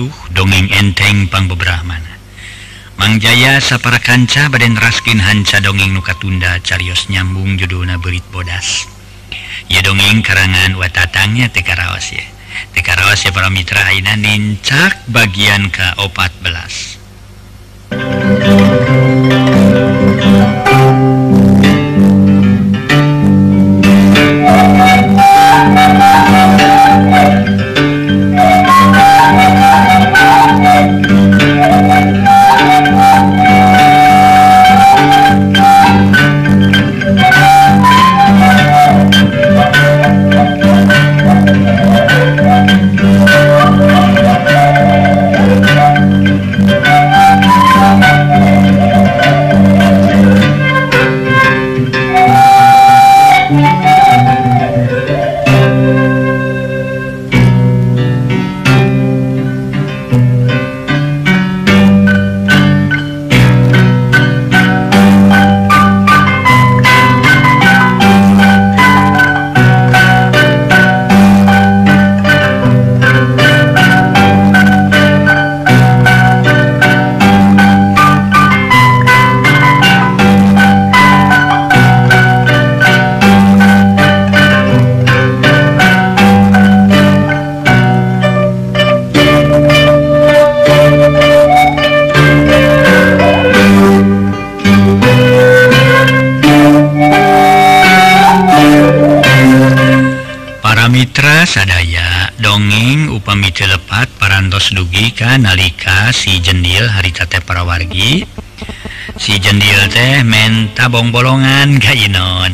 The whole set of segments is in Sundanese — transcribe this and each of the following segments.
atuh dongeng enteng pangbebrahmana Mangjaya sapara kanca baden raskin hanca dongeng nuka tunda carios nyambung judulna berit bodas. Ya dongeng karangan watatangnya tekaraos ya tekaraos ya para mitra aina nincak bagian ke 14 si jendil haritate para wargi si jendil teh menta bong bolongan kainon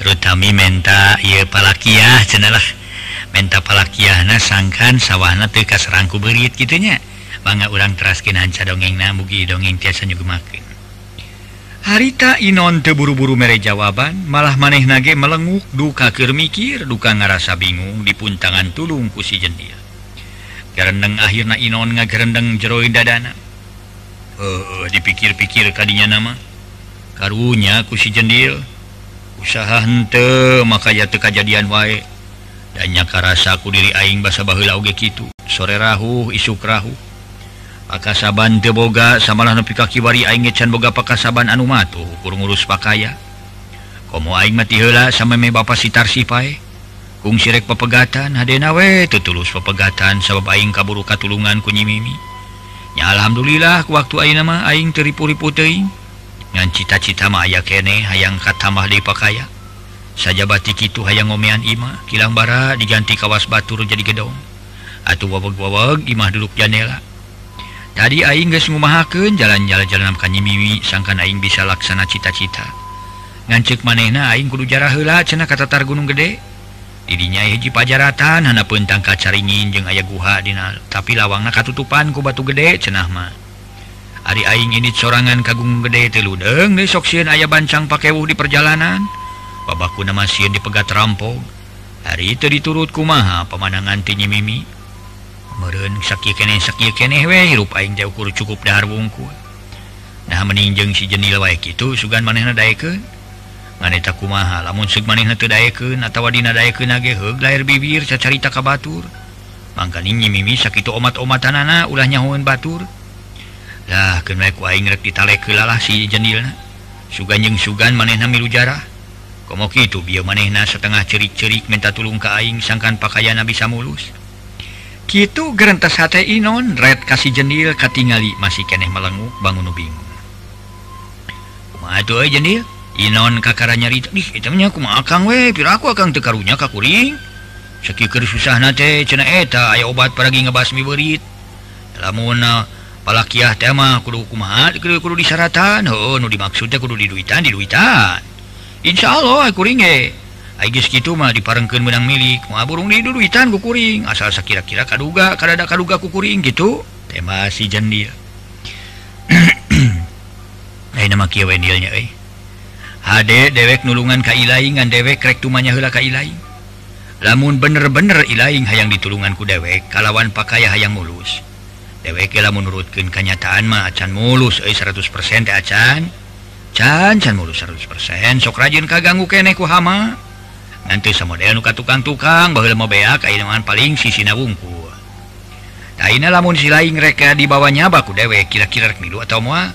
terutami menta ia palakiah cenalah menta palakiahna sangkan sawahna teu kaserangku berit gitunya bangga urang teraskin hanca dongengna mugi dongeng tiasa nyugemakeun harita Inon teburu-buru mere jawaban malah maneh nage melenguk duka keur mikir duka ngarasa bingung di puntangan tulung ku si jendil. gerendeng akhirnya Inon ngagerendeng jeroi dadana uh, eh, dipikir-pikir tadinya nama. Karunya kusi jendil. Usaha hente maka ya teka jadian wae dannya karasaku diri aing basa bahula oge kitu. Sore rahu isuk rahu. Pakasaban teboga samalah nepi kaki bari aing ngecan boga pakasaban anu matu kurung urus pakaya. Komo aing mati heula sama me bapa sitar sipae Kung sirek pepegatan Hnawe tutulus pepegatan sabab aing kaburu katulungan kunyimimi ya Alhamdulillah waktu A nama aing teripuri putih ngan cita-cita aya kene hayang katamah di pakaya. Saja batik itu hayang ngomean Ima kilang bara diganti kawas Batur jadi gedong. Atuh wawag-wawag Imah duduk janela. Tadi Aing guys ngumahaken jalan-jalan-jalan kanyi mimi sangkan Aing bisa laksana cita-cita. Ngancek manehna Aing kudu jarah hela cena katatar Gunung gede. didinya hiji pajaratan hanapun tangka caringin jeung ayah guha dina tapi lawangna katutupan ku batu gede cenah mah. Ari aing ini sorangan kagung gede teludeng deh sok sieun ayah bancang pakewuh di perjalanan. Babaku nama sieun dipegat rampok hari itu diturut kumaha pemandangan tinyi mimi meureun sakieu keneh sakieu keneh we hirup aing teh ukur cukup dahar wungkul. Nah meninjeng si jenil wae itu sugan manehna daekeun. maneta kumaha lamun manehdaken atautawa dinair bibir cacarita ka Batur. Maka ninyi mimi sakit omat-omatan nana ulahnya houn Baturlah kenaikuingrek ditale kelalah si jenil suganjeng sugan maneh milu jarah. Komoki itu bi manehna setengah cerik-cerik minta tulung kaing sangkan pakaian bisa mulus gitu gerentas hati Inon red kasih jendil katingali masih keneh melenguk bangun bingung. Eh, jenil? Inon kakara nyarita hitamnya aku makan we piraku akan tekarunya kakuring sekikir susah nate cena eta eh, aya obat pergi ngebasmi berit lamun eh, palakiah tema kudu kumaha kudu, kudu disaratan. Oh nu dimaksudnya kudu diduitan diduitan. Insya Allah eh, aku ringe Aigis gitu mah diparengkan menang milik. Mah burung di duduitan kukuring asal sakira-kira kaduga kadada kaduga kukuring gitu. Tema si jendil. Ayeuna mah kieu we eh HD dewek nulungan kailaingan dewek rektumanya hela kailai lamun bener-bener ilaing hayang ditulunganku dewek kalawan pakai hayang mulus. Deweklah menurutkan kenyataan mah acan mulus eh 100% acan. Can can mulus 100% sok rajin kaganggu keneku hama. Nanti sama dia nuka tukang-tukang bahwa mau beak kailangan paling sisi nawungku Taina lamun silaing reka di bawahnya baku dewek kira-kira milu atau mua?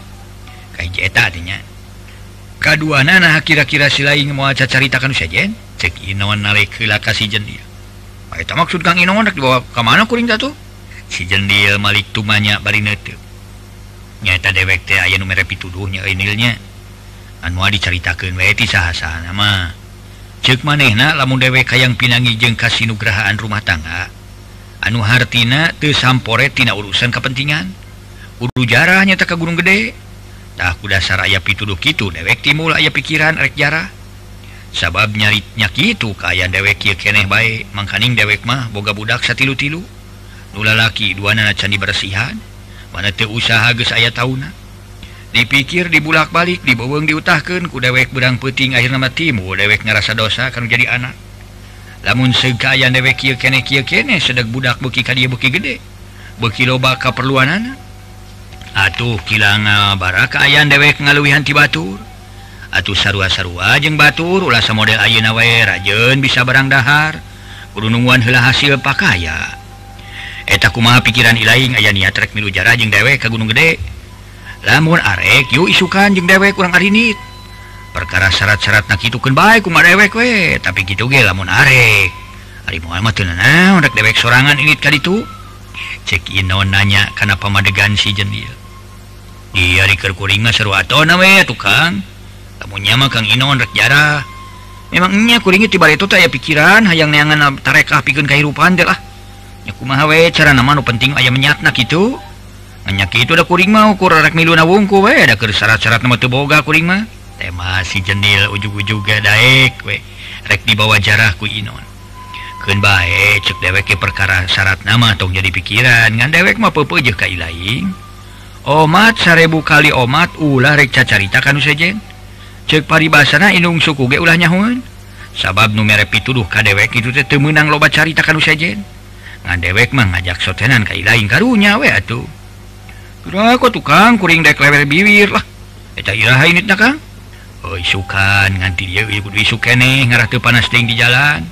Kayak jeta artinya kedua nana kira-kira si lain mau caritakan saja cek inawan narik hilaka si jendia itu maksud kang inawan rek dibawa ke mana kuring satu si jendil malik tumanya bari neuteup nyata dewek teh aya nu mere pituduhnya eunilnya anu dicaritakeun wae ti saha-saha mah ceuk manehna lamun dewek hayang pinangi jeng kasih kasinugrahaan rumah tangga. Anu hartina teu tina urusan kepentingan. Uru jarahnya tak ke gunung gede. tak tah dasar aya pituduh itu dewek timul aya pikiran rek jarah sabab nyaritnya gitu kayak dewek keneh baik mangkaning dewek mah boga budak satilu-tilu. Nula laki dua nana candi bersihan. Mana te usaha ge aya tauna. Dipikir dibulak-balik dibaweng diutahkan ku dewek berang peting akhir nama mu dewek ngerasa dosa kan jadi anak. Namun segaya dewek kene keneh sedek budak buki ka dieu beuki gede. Beuki loba kaperluanana Atuh kilang uh, kilangan barakayan dewek ngaluwihan ti Batur. Atuh sarua-sarua jeung Batur ulasa model Ayeuna wae rajen bisa barang dahar. Gunungan helah hasil pakaya. Eta kumaha pikiran ilaing aya niat rek milu jarah jeung dewek ka Gunung Gede. Lamun arek yuk isukan jeung dewek kurang arinit. Perkara syarat-syarat nak itukeun bae kumaha dewek we tapi gitu ge lamun arek. Ari moal mah teu dewek sorangan init ka ditu. Cek Inon nanya kana pamadegan si jenil iya dikerkuring seru atau nawe tukang kamu nyama Kang Inon rek jarah. Memangnya kuringnya tiba itu tak ya pikiran hayang neangan tarekah pikun kehidupan deh lah. Ya kumaha we cara nama nu penting aya menyatna kitu nya itu udah kuring mau ukur milu miluna wungku we ada keur syarat-syarat nama boga kuring mah. Tema si jendil ujug-ujug daek we rek dibawa jarah ku Inon. Keun bae cek dewek ke perkara syarat nama tong jadi pikiran. Ngan dewek mah peupeujeuh ka ilaing. Omat sarebu kali omat ulah rekca carita kan sejeng cek paribasana inung suku ge ulahnya Hun sabab numere pituduh ka dewek itu teh temenang loba carita kan sejen ngan dewek mah ngajak sotenan ka lain karunya we atuh. Kira kok tukang kuring dek lewer bibir lah. Eta iraha ini kang? Oi sukan nganti dia kudu isu keneh ngarah teu panas ting di jalan.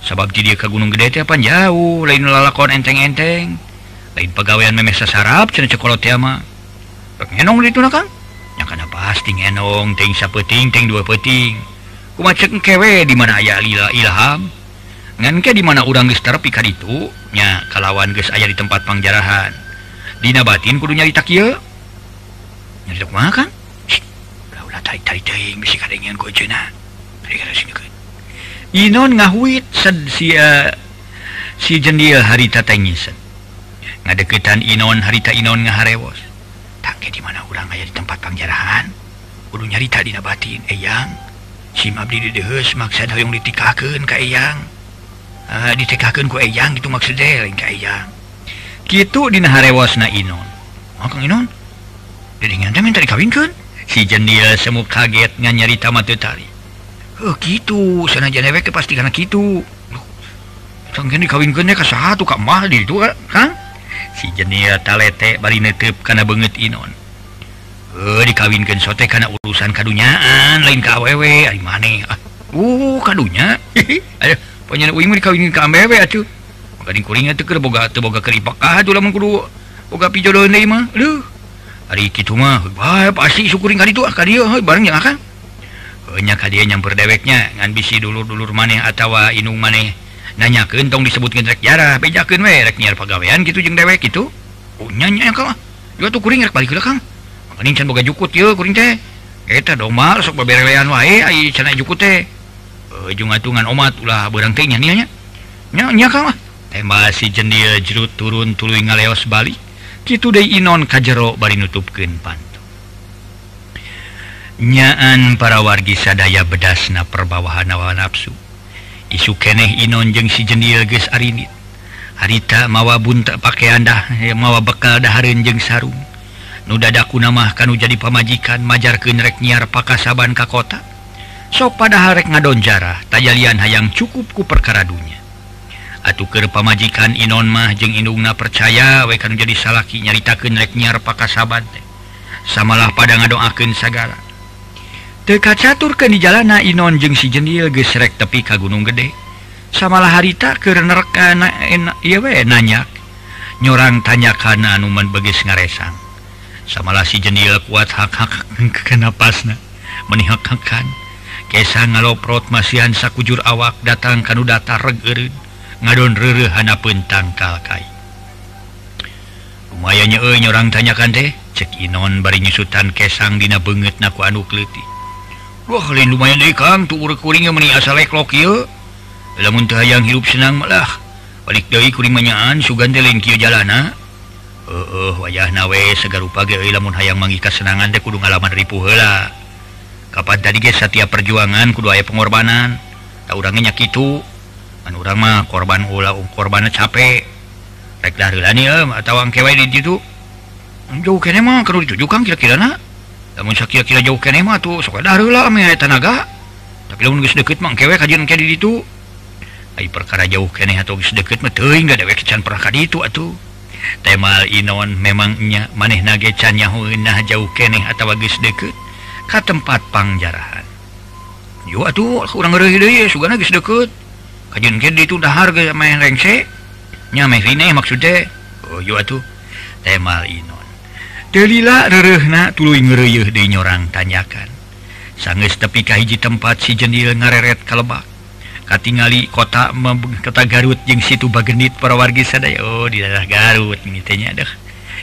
Sabab di dia ka gunung gede teh pan jauh lain lalakon enteng-enteng. lain pegawaian memesa sarap cenkolotmahong karena pasti pastiong peting dua peting. Kewe di mana aya Lila Ilham. Nganke di mana udang gestar pika itunya kalawan guys aya di tempat pangjarahan. Dina batin kudunya ditakil makan Inon ngahuit si eh, si jendil hari tatangisen ngadeketan Inon harita Inon ngaharewos. Tak di mana urang aya di tempat pangjarahan? Kudu nyarita dina batin eyang. Sim abdi dideus maksud hoyong ditikakeun ka eyang. Uh, ditikakeun ku eyang gitu maksud deh lain ka eyang. Kitu dina harewosna Inon. Oh Kang Inon? Jadi teh minta dikawinkeun? Si jendil semu kaget ngan nyarita mah teu tari. Heuh kitu sanajan dewe pasti karena gitu. Sangkin dikawinkeunnya ka saha tuh ka mah di itu kan? Kang? si jenia talete bari netep kana banget Inon. Eh dikawinkan sote karena urusan kadunyaan lain KWW ari maneh ah uh kadunya. Ayo pokoknya uing dikawinkan ka amewe atuh. Gading kuring atuh boga teu boga keripak ah tulah mun kudu boga pijodoh deui mah. Aduh hari kitu mah pasti syukuring ka ditu ah bareng jeung akang hanya dia nyamper deweknya ngan bisi dulur-dulur maneh atau inung maneh. Nanya kentong disebut ngetrek jarah bejakeun we rek nyiar pagawean gitu jeung dewek itu oh nyanya kang juga tuh kuring rek balik lah kang mending can boga jukut ye kuring teh. Eta dong mal sok beberewean wae ai cenah jukut teh. Ujung atungan omat ulah beurang teh nya nya nya mah tembak si jendil jerut turun tuluy ngaleos balik Inon kajjero bari nutupken pantu. Nyaan para wargi sadaya bedas na perbawahan nawa nafsu isu keneh Inon jeung si jenil ge Arinit harita mawa bunta pakaian dah mawa bekal daharin jeng sarung. Nudadaku nama kamu jadi pamajikan majar kerek nyiar pakasaban ka kota. So pada harek ngadon jarah tajalian hayang cukupku perkara dunya atuh ke pemajikan Inon mah jeung indungna percaya we kan jadi salaki nyarita kenrek nyiar pakaaban teh. Samalah pada ngadoaken sagala. Teka catur ke di jalana Inon jeung si jenil gesrek tepi ka Gunung Gede. Samalah harita kerenerkan eh, eh, nanya nyorang tanyakan anuman beges ngaresang. Samalah si jenil kuat hak-hak kenapasna menihakkan Kesa ngaloprot masihan sakujur awak datang kanu data regerin ngadon rerehana pentang kai. Lumayannya nyorang tanyakan deh cek Inon bari nyusutan kesang dina banget naku anu kleti Wah lumayan dekang tuhkuringnya meni asaleklo namun yang hidup senang malah. Balik dari kuringnyaan Sugantelin Ky jalana uh, uh, wajah nawe segar pagi lamun hayang mengika senangan de kudu ngalaman ripu hela Kapan tadi guys setiap perjuangan kudu aya pengorbanan? Tak orangnya nyakitu. Kan orang mah korban ula um, korbannya capek. Rek dari lani em atau angkewe di situ. Jauh kene mah kalau ditujukan kira-kira nak kira-kira jauh ke tuh suka darulah tanaga tapi lamun geus deukeut mah kewek kajian ke di ditu ai perkara jauh keneh atau geus deukeut mah teuing enggak dewek can pernah ka ditu atuh temal inon memang nya manehna ge can nyahueunah jauh keneh atawa geus deukeut ka tempat pangjarahan yo atuh urang ngeureui deui sugana geus deukeut kajian ke ditu dahar ge mah rengse nya meh maksudnya. Oh yo atuh temal inon. Delila rerehna tulu ngeruyuh di nyorang tanyakan. Sanggeus tepi ka hiji tempat si jendil ngareret kalebak. Katingali kota kota Garut jeung situ bagenit para wargi sadaya. Oh, di daerah Garut mitenya deh.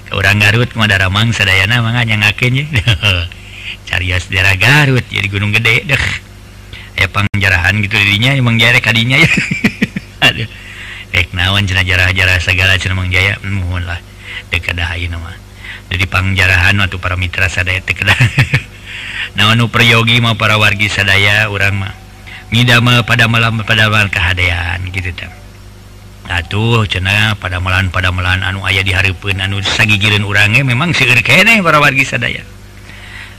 Ke orang Garut mah darah mang sadayana mah nyangakeun Carios daerah Garut jadi gunung gede deh. Eh pangjarahan gitu dirinya emang jare kadinya ya. Aduh. Baik naon cenah jarah-jarah segala cenah Mang Jaya. Hmm, Nuhun lah. Dekadahayeun mah. jadi pangjarahan atau para mitra sadaytik nah priyogi mau para wargi sadaya orang mah. Ngidama pada malam pada malam kehaan gitu tam atuh cena pada malam pada malam anu ayah diharipun anu sagigirin orangnya memang sieur kene para wargi sadaya.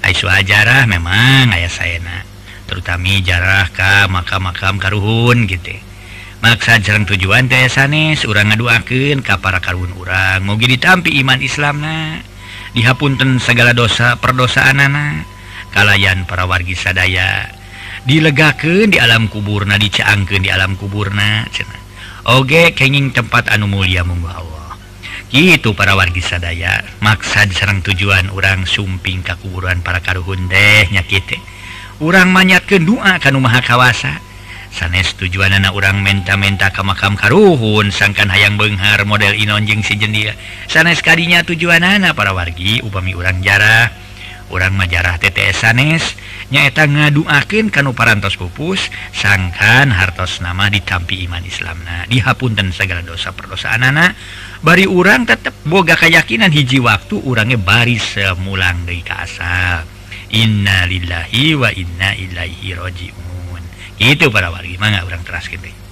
Aisu ajarah memang ayah saya nak terutami jarah ka makam-makam karuhun gitu. Maksa jarang tujuan teh sanes urang ngaduakeun ka para karuhun urang. Mugi ditampi iman Islam na. dihapunten segala dosa perdosaan anakkalayan para wargi sadaya dilegaken di alam kuburna dicaangkan di alam kuburna cena Oge kenging tempat anu mulia munggu Allah. Gitu para wargi sadaya maksad sarang tujuan orang sumping kekuburan para karuhun deh nyakite. Orang manyat kedua kanu maha kawasa. sanes tujuan anak orang menta-menta ke makam karuhun sangkan hayang Benghar model Inonjeng si jendia sanes kadinya tujuan anak para wargi upami urang jarah. Orang majarah TTS sanes. Nyaeta ngaduakin kanu parantos pupus sangkan hartos nama ditampi iman Islam Islamna. Dihapunten segala dosa perdosaan anak bari urang tetap boga keyakinan hiji waktu urangnya baris semulang dari kasal Innalillahi wa inna Ilaihi rojiun. itu para wargi. Mana orang teras gitu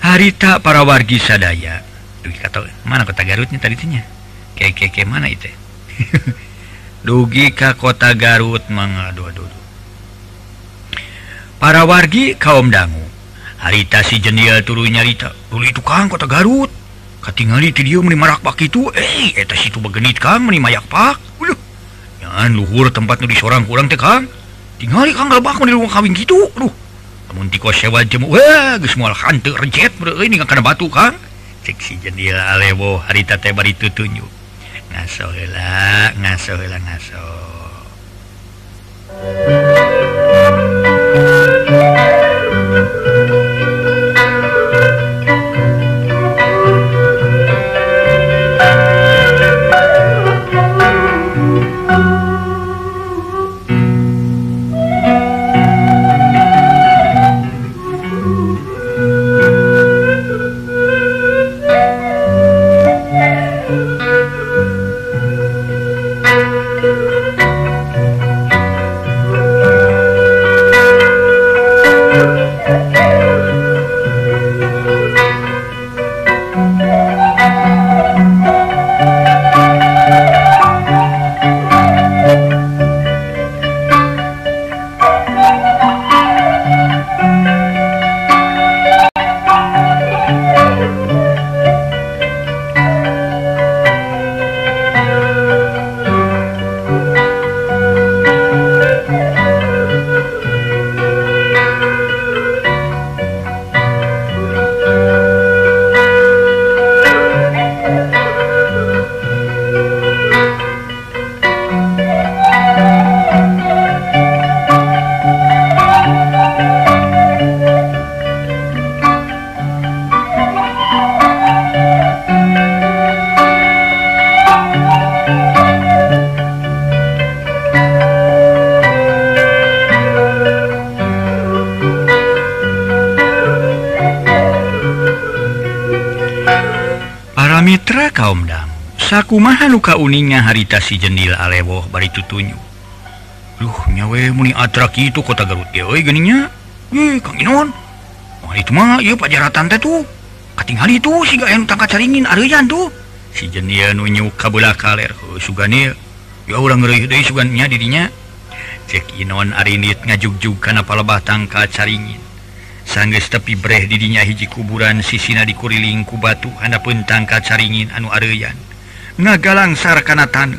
harita para wargi sadaya. Dugi kata mana kota Garutnya tadinya kayak kayak -kaya mana itu? Dugi ke kota Garut manga dua dulu para wargi kaum dangu. Harita si jendial turu nyarita dulu itu kang kota Garut. Katingali ti dia meni marak pak itu. Eh eta situ begenit kang meni mayak pak uluh jangan luhur tempat nu disorang kurang teh kang tinggal kang gerabak di rumah kawin gitu aduh. Namun tiko sewa jemu wah geus moal hantu rejet beureum ini eh, kana batu kang. Cek si jendela lewo harita teh bari tutunyu. Ngaso heula ngaso heula ngaso. saku maha luka uningnya harita si jendil alewoh bari tutunyu. Duh nyawe muni atrak itu kota Garut ya oi geningnya Ih Kang Inon. Wah itu mah iya pajaratan teh tuh. Kating itu si yang tangka caringin arejan tuh. Si jendil nunyu kabula kaler oh, Suganil Ya. Orang ngeruh deh sugannya dirinya. Cek Inon arinit ngajugjug kana palebah tangka caringin. Sangges tepi breh didinya hiji kuburan sisina dikuriling ku batu pun tangka caringin anu areyan. nagalangsar kana tan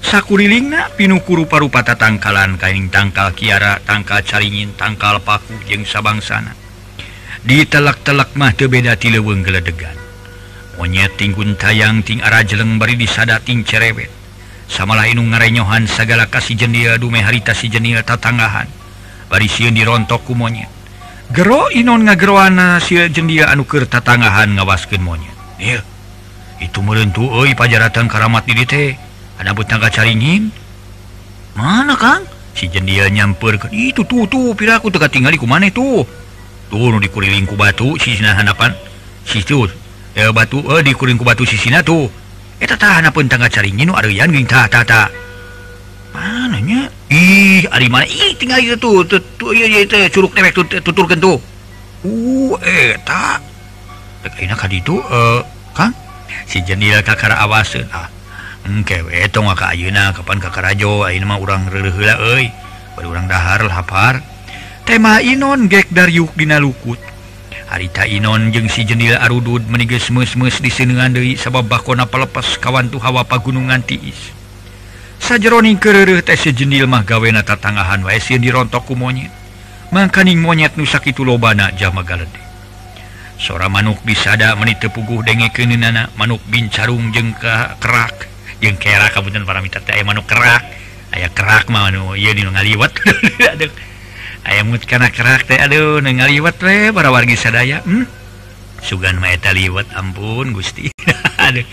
sakurilingna pinukuru parupata tangkalan kaing tangkal kiara tangka caringin tangkal paku jeung sabangsana. Ditelak-telak mah tebeda ti leweng geledegan. Monyet tinggun tayang ting arah jeleng bari disadating cerewet. Samalah inung ngarenyohan segala kasih jendela dume harita si jendela tatanggahan. Bari sieun dirontok ku monyet. Gero inon ngageroana si jendela anu keur tatanggahan ngawaskeun monyet. Ieu itu merentu Oi pajaratan Karamat diri teh. Ada tangga caringin. Mana Kang? Si jendia nyamper ke itu tuh tuh piraku teka tinggal ku mana itu tuh nu dikurililing ku batu si sina hanapan. Si tuh eh batu eh dikuring ku batu si sina tuh eta tah hanapan tangga caringin nu areyan geuing tah tah tah. Mananya ih ari mana? Ih tinggal itu tuh tuh tuh ieu ieu teh curug tewek tuh tuturkeun tuh uh eta. Rek ayeuna ka ditu eh Kang? si jendela kakara awas keweuna Kapan kakarajo orang orang dahar lapar tema Inon gek dari Yukdina Lukut. Harita Inon jeung si jendela Arudud meniges di disenengan Dewi sabab bakona pelepas kawan tuh hawa pagunungan tiis. Sajeroning kerere teh sejenil mah gawena tatangahan wae sieun dirontok ku monyet. Mangkaning monyet nu sakitu lobana jama galedek sora manuk bisada menit puguh denge ke manuk bincarung jeng ka kerak. Jeng kera kabutan para mitat aya manuk kerak. Aya kerak mah anu ieu nu ngaliwat. Aduh. Aya mut kana kerak teh aduh nu ngaliwat we para wargi sadaya hmm? sugan mah eta liwat ampun Gusti. Aduh.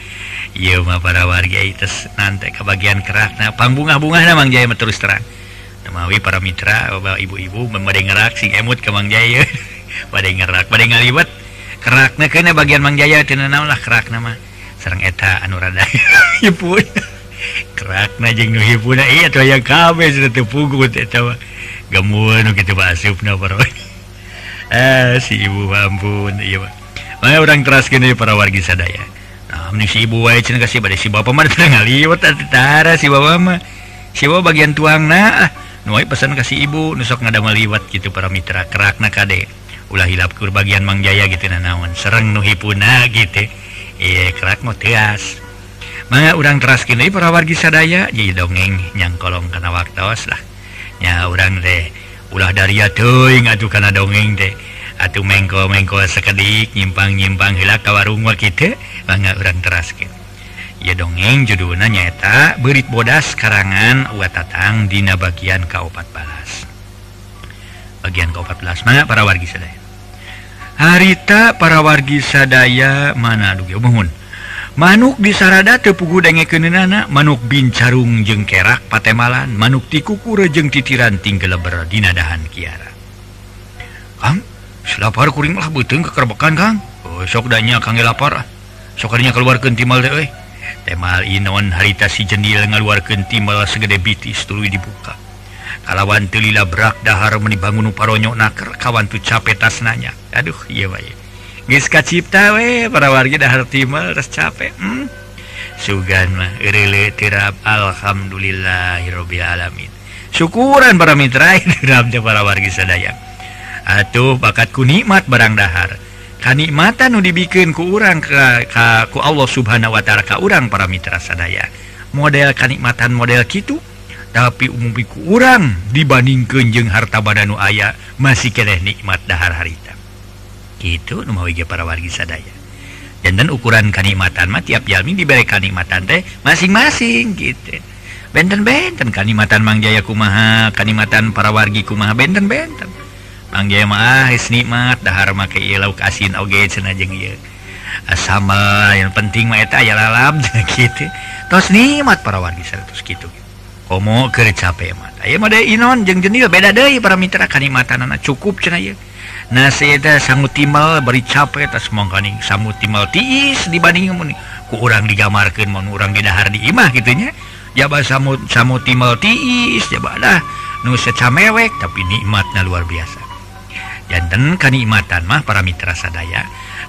Iya mah para wargi ites nanti kebagian kerak nah pangbunga-bunga na Mang Jaya terus terang. Namawi para mitra bapak ibu-ibu memade ngerak sing emut ke Mang Jaya pada ngerak pada ngaliwat. kerakna kena bagian Mang Mangjaya tenanlah kerak nama serang eta anurada nu pun iya tuh yang kabeh sudah tepugut eta mah. Gemuan kita basupna para eh si ibu ampun iya mah. Mana orang keras gini para wargi sadaya. Nah mending si ibu wae cenah kasih pada si bapak mah teu ngaliwat tara si bapak mah. Si bapak bagian tuangna ah. Nu pesan kasih ibu nusok ngada ngadamaliwat gitu para mitra kerak na kade. ulah hilapkur bagian Mangjaya gitu na naon. Serreng nuhipuna gitu. Kerak mau teas. Manga urang teras kini parawargi sadaya jadi dongeng nyang kolong karena waktuos lah. Nya urang deh ulah dari tuh ngatu karena dongeng deh atuh mengko mengko sekedik nyimpang nyimpang hilak kawarung kita bangga urang teras ya dongeng judulnya nyata berit bodas karangan watatang dina bagian kaupat balas. bagian ke-14. Mana para wargi sadaya? Harita para wargi sadaya mana dugi? Oh, Bangun manuk disarada tepugu denge kenenana manuk bin carung jeng kerak patemalan manuk tikuku rejeng titiran tinggal leber di kiara. Kang selapar kuring lah beteng kekerbekan Kang. Oh, sok danya Kang lapar. Sokarnya keluar kentimal deh eh. temal inon harita si jendil ngeluarkan timal segede bitis tulu dibuka. lawan Telila brak dahar menibangun paronyok naker kawan tuh capek tas nanya aduh iya way Giska cipta we para warga dahar timal res capek hmm? Sugan mah irile tirap alhamdulillahirabbil alamin. Syukuran para mitra tirapnya para warga sadaya. Atuh bakatku nikmat barang dahar. Kanikmatan nu dibikin ku urang ka, ka ku Allah Subhanahu wa taala ka urang para mitra sadaya. Model kanikmatan model kitu tapi umum ku urang dibandingkan jeng harta badanu ayah masih kene nikmat dahar harita. Gitu para wargi sadaya. Dan dan ukuran kanikmatan mah tiap Jami diberi kanikmatan teh masing-masing gitu. Benten-benten kanikmatan Mangjaya kumaha kanikmatan para wargi kumaha benten-benten. Mangjaya mah nikmat dahar make lauk asin oge cenah jeung ieu. Sama yang penting mah eta aya lalap gitu. Tos nikmat para wargi terus gitu Omo ke capek Inon jeng jenil beda De para Mitra kanimatan anak cukup ce nasihat sanggu timal beri capek atas mongkaning sanggu timal tiis dibanding ku orang digamarkan mau orang didahar di imah gitunya jaba samu samu timal tiis jaba dah. Nu tapi nikmatnya luar biasa. Jantan kanikmatan mah para mitra sadaya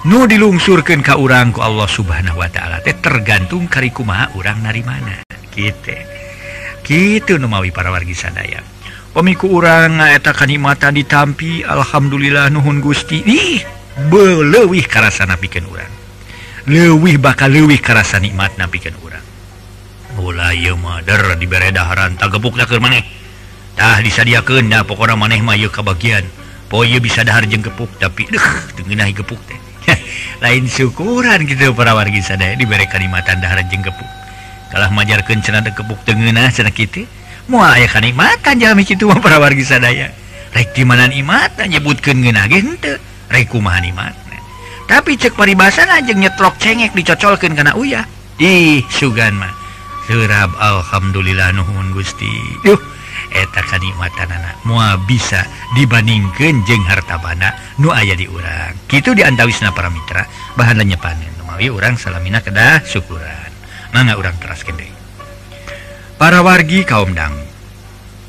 nu dilungsurkan ke orangku Allah subhanahu wa ta'ala teh tergantung kari kumaha orang nari mana gitu. gitu Numawi para wargi sadaya pemiku urang ngaeta kanimata ditampi Alhamdulillah Nuhun Gusti. Ih belewih karasana napikan urang. Lewih bakal lewih karasa nikmat napikan bikin urang mulai mother di beredaharan tak gebuknya ke manehtah disadia disadiakeun da maneh may ke bagian. Po bisa dahar jeng gepuk tapi deh tengeunah gepuk teh. Lain syukuran gitu para wargi sadaya dibere kalimatan dahar jeng gepuk. kalah majarkan cena kebuk tengenah cena gitu mau ayah kan imatan jami gitu mah para wargi sadaya. Rek dimanan imatan nyebutkan genah gente rek kumahan imatan tapi cek paribasan aja nyetrok cengek dicocolkan karena uyah. Ih sugan mah. Serab alhamdulillah nuhun gusti. Duh eta kanikmatan anak mua bisa dibandingkan jeng harta bana nu aya di urang. Gitu diantawisna para mitra bahan lanyepanen memawi orang salamina kedah syukuran. nana urang teras kede para wargi kaum kaumdang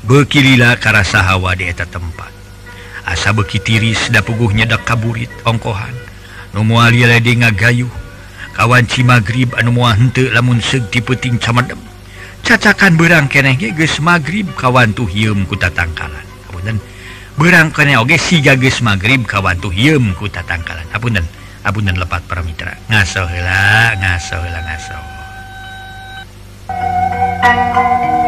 bekilila karasa hawa dieta tempat. Asa beki tiris da puguh nyedak kaburit ongkohan. Nu mual leding ngagayuh. Kawan cimagrib anu mua hente lamun seug ti peuting camadem. Cacakan berang keneh ge geus magrib kawan tuh hieum ku tatangkalan. Apunten. Berang keneh oge siga geus magrib kawan tuh hieum ku tatangkalan. Apunten. Apunten lepat para mitra ngaso heula ngaso heula ngaso Thank you.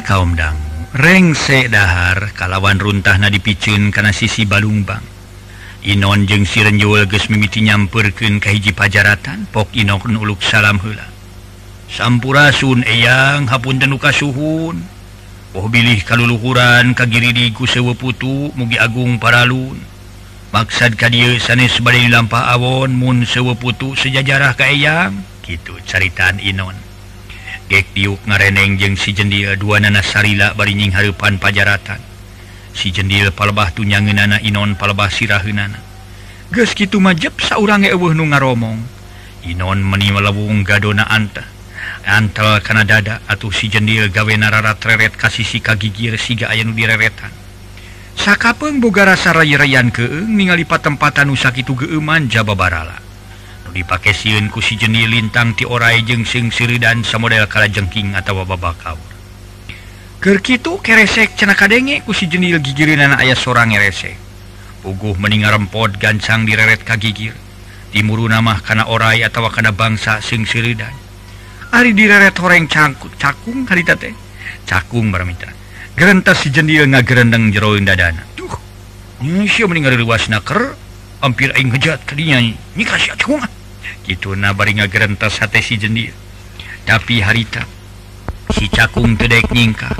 Eta kaumdang rengse dahar kalawan runtahna dipicun karena sisi Balungbang Inon jeung siren ges mimiti nyamperken kahiji pajaratan pok Inokun uluk salam hela Sampurasun eyang hapun tenuka suhun Oh bilih kaluluhuran kagiri diku sewe putu mugi Agung paralun. Maksad ka dia sanes sebagai lampa awon mun sewe putu sejajarah kaang gitu caritaan Inon. gek diuk ngareneng jeung si jendil dua nana sarila barinying harepan pajaratan. Si jendil palebah tunyangen nana Inon palebah sirahunana ges gitu majeb saurange eueuh nu ngaromong. Inon meni melewung gadona anta. Antal kana dada atuh si jendil gawe narara treret kasih kasisi kagigir siga aya nu direretan. Sakapeng boga rasa ray-rayan keung ningali patempatan nu sakitu geuman jababarala. dipakai siun ku si jeni lintang ti orai jeng sing siri dan samodel kalajengking atau baba babakaur Kerkitu keresek cena kadenge ku si jenil gigirin anak ayah seorang ngeresek. uguh meninggal rempot gancang direret ka gigir. Timuru namah kana orai atau kana bangsa sing siridan. Ari direret horeng cangkut cakung kali teh. Cakung baramita. Gerentas si jenil ngagerendeng jeroin dadana. Duh, ini meninggal luas naker. Hampir aing ngejat kadinya. Ini kasih cakung ah. gitu na baringa gerentas hati si jendil tapi harita si cakung tedek nyingka.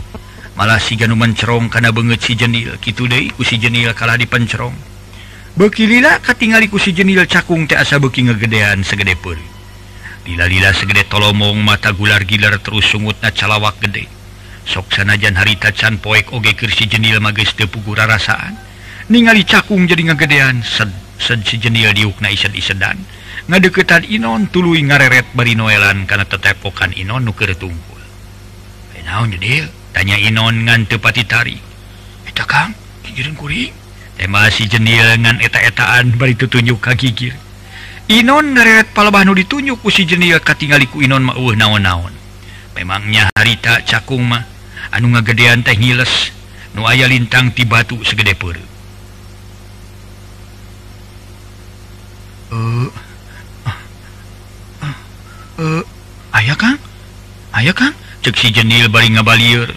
Malah si ganu mencerong karena banget si jenil gitu deh ku si jenil kalah dipencerong. Bekilila katingali ku si jenil cakung teh asa beki ngegedean segede puri lila-lila segede tolomong mata gular-gilar terus sungut na calawak gede. Soksana jan harita can poek oge keur si jenil magis teu pugu rarasaan. Ningali cakung jadi ngegedean sed sed si jenil diuk na ised-isedan. ngadeketan Inon tulu ngareret bari Noelan karena tetepokan Inon nuker tungkul. Eh, naon jadi tanya Inon ngan tepati tari. Eh, Kang kikirin kuring. Eh, Tema si jenil ngan eta-etaan bari tutunjuk ka gigir Inon ngareret palebah ditunjuk ku si jenil katingaliku Inon mah eueuh naon-naon. Memangnya harita cakung mah anu ngagedean teh ngiles nu aya lintang ti batu segede peureuh uh. aya Kang aya Kang ceksi jenil bari ngabalir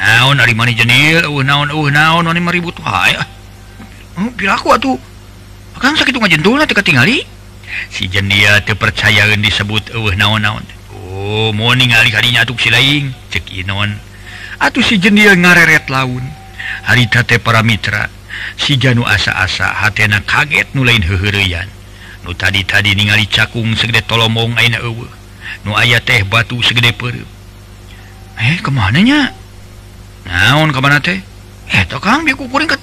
naon ari mani jenil. Uh naon uh naon mani maribut wae uh piraku hmm, atuh. Kang sakit ngajentulna teu katingali si jenil teu percayaeun disebut uh naon-naon oh mau ningali kadinya atuh si lain cek inon atuh si jenil ngareret laun. Harita teh para mitra. Si janu asa-asa hatena kaget nu lain heheureyan nu tadi tadi ningali cakung segede tolomong aina eueuh nu aya teh batu segede perep eh kemananya naon kemana teh? Eh to kang dia kukuring kat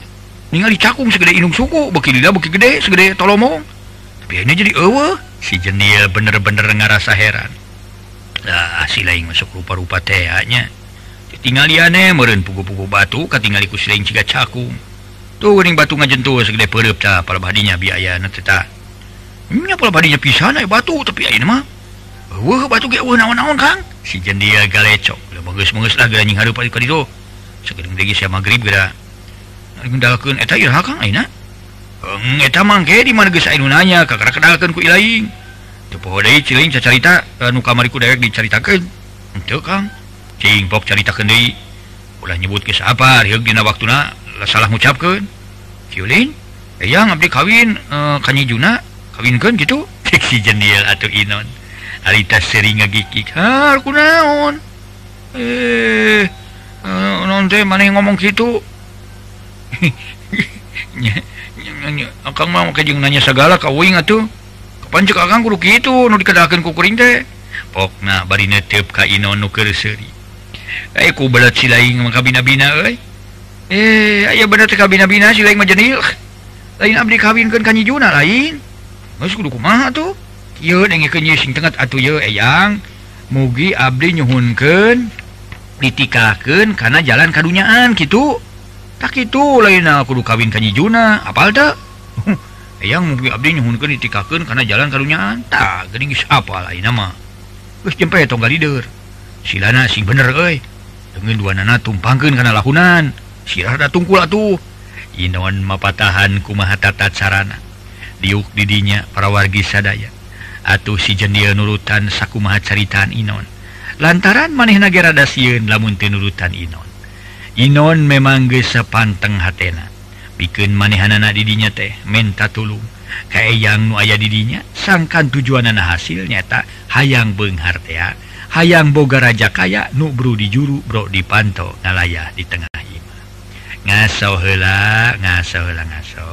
ninggal dicakung segede inung suku beki lila beki gede segede tolomong. Tapi ini jadi ewe. Si jenil bener-bener ngerasa heran. Lah si lain masuk rupa-rupa teh tehnya tinggal liane meren pugu-pugu batu katingali ku silain ciga cakung. Tuh gering batu ngajentuh segede perep ta pala badinya biaya neteta nya pala badinya pisana ya batu tapi ayeuna mah Uh, batu naon-naon Kang? Si jendia galecok bagus-bagus lagi anjing harup di koridor sekirim lagi saya maghrib gara ngendalkeun eta eh, ieu Kang eh, ayeuna eta eh, mangke di mana geus anu nanya? Kakara kedalkeun ku ilaing teu poho deui ciling cacarita anu kamari ku dewek dicaritakeun henteu Kang? Cing pok caritakeun deui. Ulah nyebutkeun apa? Rieug dina waktuna salah ngucapkeun ciulin eyang abdi kawin uh, kanyi juna. Kawinkeun gitu. Si jenil atuh inon. Alita sering ngagikik ah, aku naon? Eh ah, non mana yang ngomong gitu akang mau kejeng nanya segala kau ingat tuh? Kapan cek akang kudu gitu nu dikedakan ku kuring teh? Pokna bari netep ka ino nu seri eh ku belat si lain maka bina-bina eh eh ayah bener teh bina-bina si lain mah lain abdi kawinkan kanyi juna lain. Geus kudu kumaha tuh? Eh, yang mugi Abdi nyhunken ditikaken karena jalan kadunyaan gitu tak itu lain kudu kawin kanyi Juna apal eh, yang mugi Abdi nyhunken ditikahken karena jalan kadunyaan tak apa lain nama tonggal silana sing bener eh dengan dua nana tumpangken karena lahunan. Sirah tungkul tuh Inon mapatahan kumaha tata sarana. Diuk didinya para wargi sadaya. atuh si jendil nurutan sakumaha caritaan Inon. Lantaran maneh nagerada siun lamun nurutan Inon. Inon memang gesa panteng hatena. Bikin manehan anak didinya teh menta tulung. Kayak yang nu aya didinya sangkan tujuan anak hasil nyata hayang Benhartea hayang boga raja kaya nu bro di juru bro di panto ngalayah di tengah ima. Ngaso hela ngaso hela ngaso.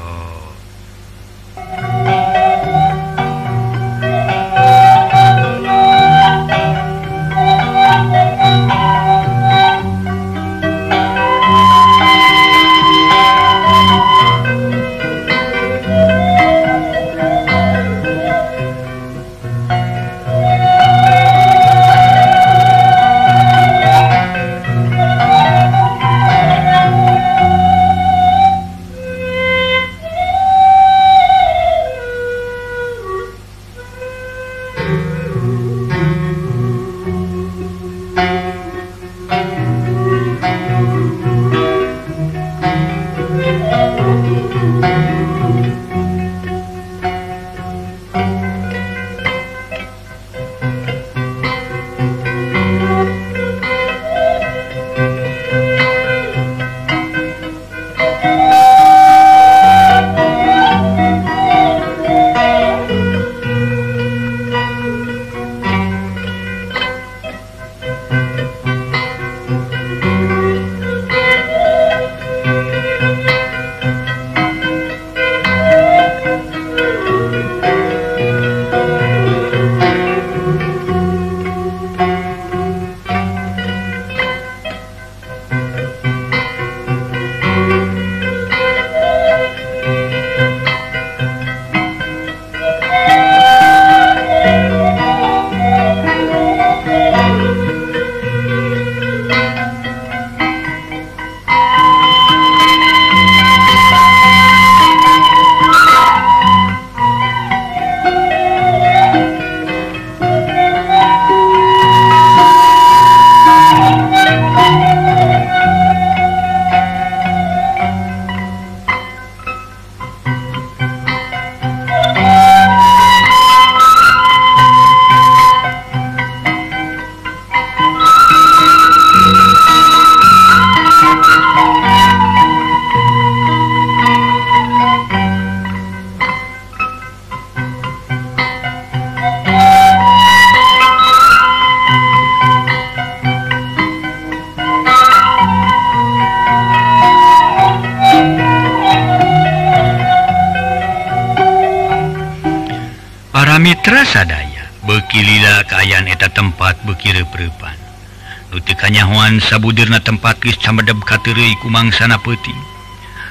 nyawan sabudirna tempat Kris camedeb Kateri kumang sana peti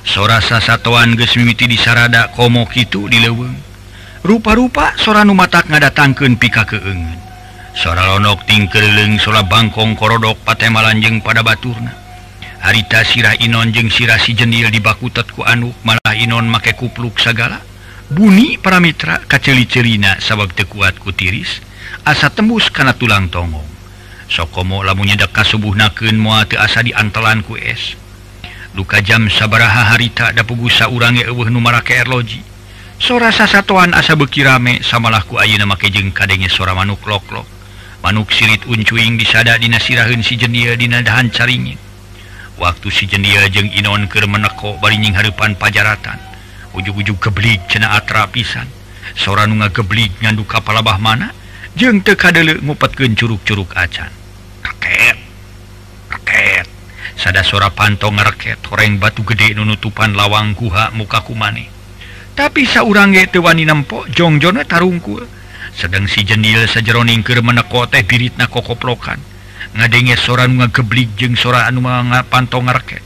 sorasa satuan gesmiti di sarada komo itu dileweng rupa-rupa sora numatak ngadatangkan pika keengen sora lonok tingkeleng sora bangkong korodok patemalanjeng pada baturna. Harita sirah Inon jeung sirasi jenil di bakutatku anu malah Inon make kupluk segala bunyi para Mitra kaceli-celina sabab tekuat ku tiris asa tembus karena tulang tonggo sokomo lamunya daka subuh naken mua asa diantelan ku es. Luka jam sabaraha harita ada pugusa urange eueuh nu marake erloji sora sasatuan asa bekirame samalahku samalah nama kejeng make kadenge sora manuk loklok. Manuk sirit uncuing disada dina siraheun si jendia dina dahan caringin. Waktu si jendia jeng inon keur meneko barinying hareupan pajaratan. Ujug-ujug keblik cena atrapisan sora nu ngakeblik ngandu kapalabah mana jeung teu kadeuleu ngupetkeun curug-curug acan. raket. Raket. Sada sora pantong ngereket horeng batu gede nunutupan lawang guha mukaku maneh tapi saurange tewani nempo jongjona tarungkul sedang si jendil sajeroningker meneko teh birit na kokoplokan. Ngadenge sora nu ngageblik jeung sora anu manga pantong ngereket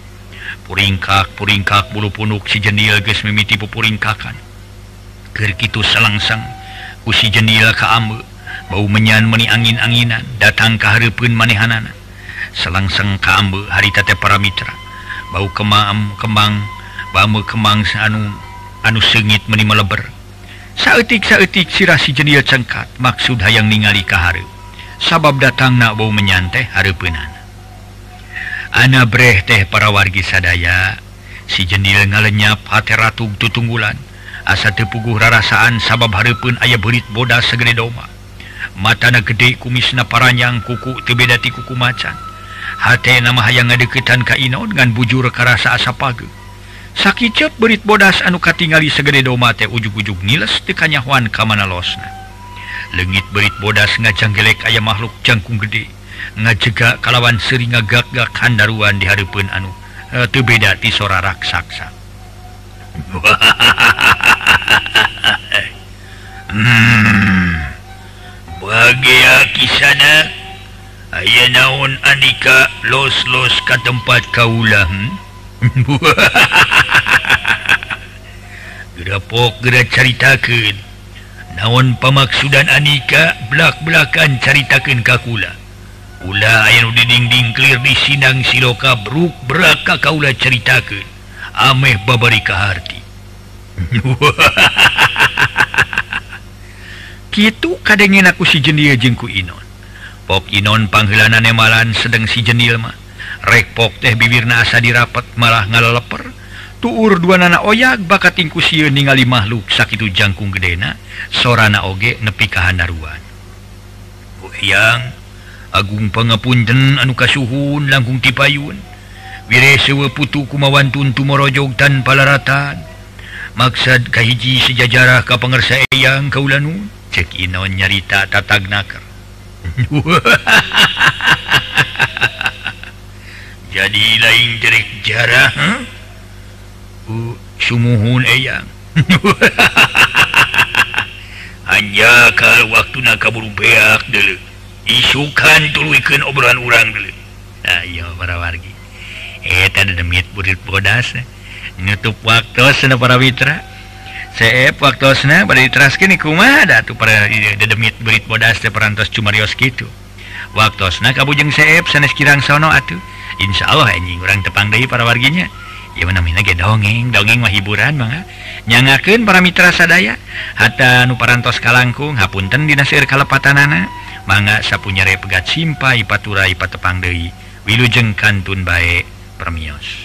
puringkak puringkak bulu punuk si jendil geus mimiti pupuringkakan. Keur kitu selangsang ku si jendil kaambe bau menyan meni angin-anginan datang ke hari pun manehanana. Selangseng kambe haritate para Mitra. Bau kemam kembang bambu kembang anu anu sengit meni meleber. Saattik-saattik sirasi jenia cengkat maksud hayang ningali kahari sabab datang nak bau menyanteh hari Ana breh teh para wargi sadaya si jendil ngalenyap hati ratu tutunggulan. Asa tepuguh rarasaan sabab harapun ayah berit bodas segede doma matana gede kumis na paranyang kuku tebedati kuku macan. Hati nama hayang ngadeketan kainaon ngan bujur karasa asa page. Sakit berit bodas anu katingali segede domate ujug-ujug niles tekanyawan kamana losna legit berit bodas ngacang gelek ayah makhluk jangkung gede. Ngajega kalawan sering ngagak-gak kandaruan di hadapan anu. Eh, e, tebeda ti sora raksasa hmm. bahagia kisana aya naon Andika los-los ke tempat kaulah hmm? gerapok gerak caritakan naon pemaksudan Andika belak-belakan caritakan kakula Ula aya dinding clear di Sinang Siloka Bruk beraka Kaula ceritakan. Ameh babari kahati gitu kadengen aku si jenil jengku Inon. Pok Inon panggilanan nemalan sedang si jenilmah rekpok teh bibir nasa dirapat malah ngaleper tuur dua nana oyak bakat tingku siun ningali makhluk sakit jangkung gedena sorana oge nepi kahandaruan. Oh, yang Agung pengepunten anuka suhun langkung tipayun. Wire sewe putu kumawantun tumorojog tanpa laratan maksad kahiji sejajarah ka pengersa eyang kaulanun cek Ino nyarita tatag naker jadi lain jerik jarah huh? uh, sumuhun eyang. Hanya kalau waktu na kabur beak dulu. Isukan tuluikan obrolan urang dulu. Nah para wargi. Eh, Eta demit burit bodas eh. nutup waktu sana para mitra CF waktuna bari teraskin kuma ada tuh pada dedemit berit bodas teh perantos cuma rios gitu waktuna kabujeng CF sanes kirang sono atuh. Insya Allah anjing orang tepang dari para warginya. Ya namanya ge dongeng dongeng mah hiburan mah nyangakeun para mitra sadaya. Hatta nu parantos kalangkung hapunten dina seueur kalepatanana mangga sapunyare pegat simpai paturai patepang deui wilujeng kantun bae permios.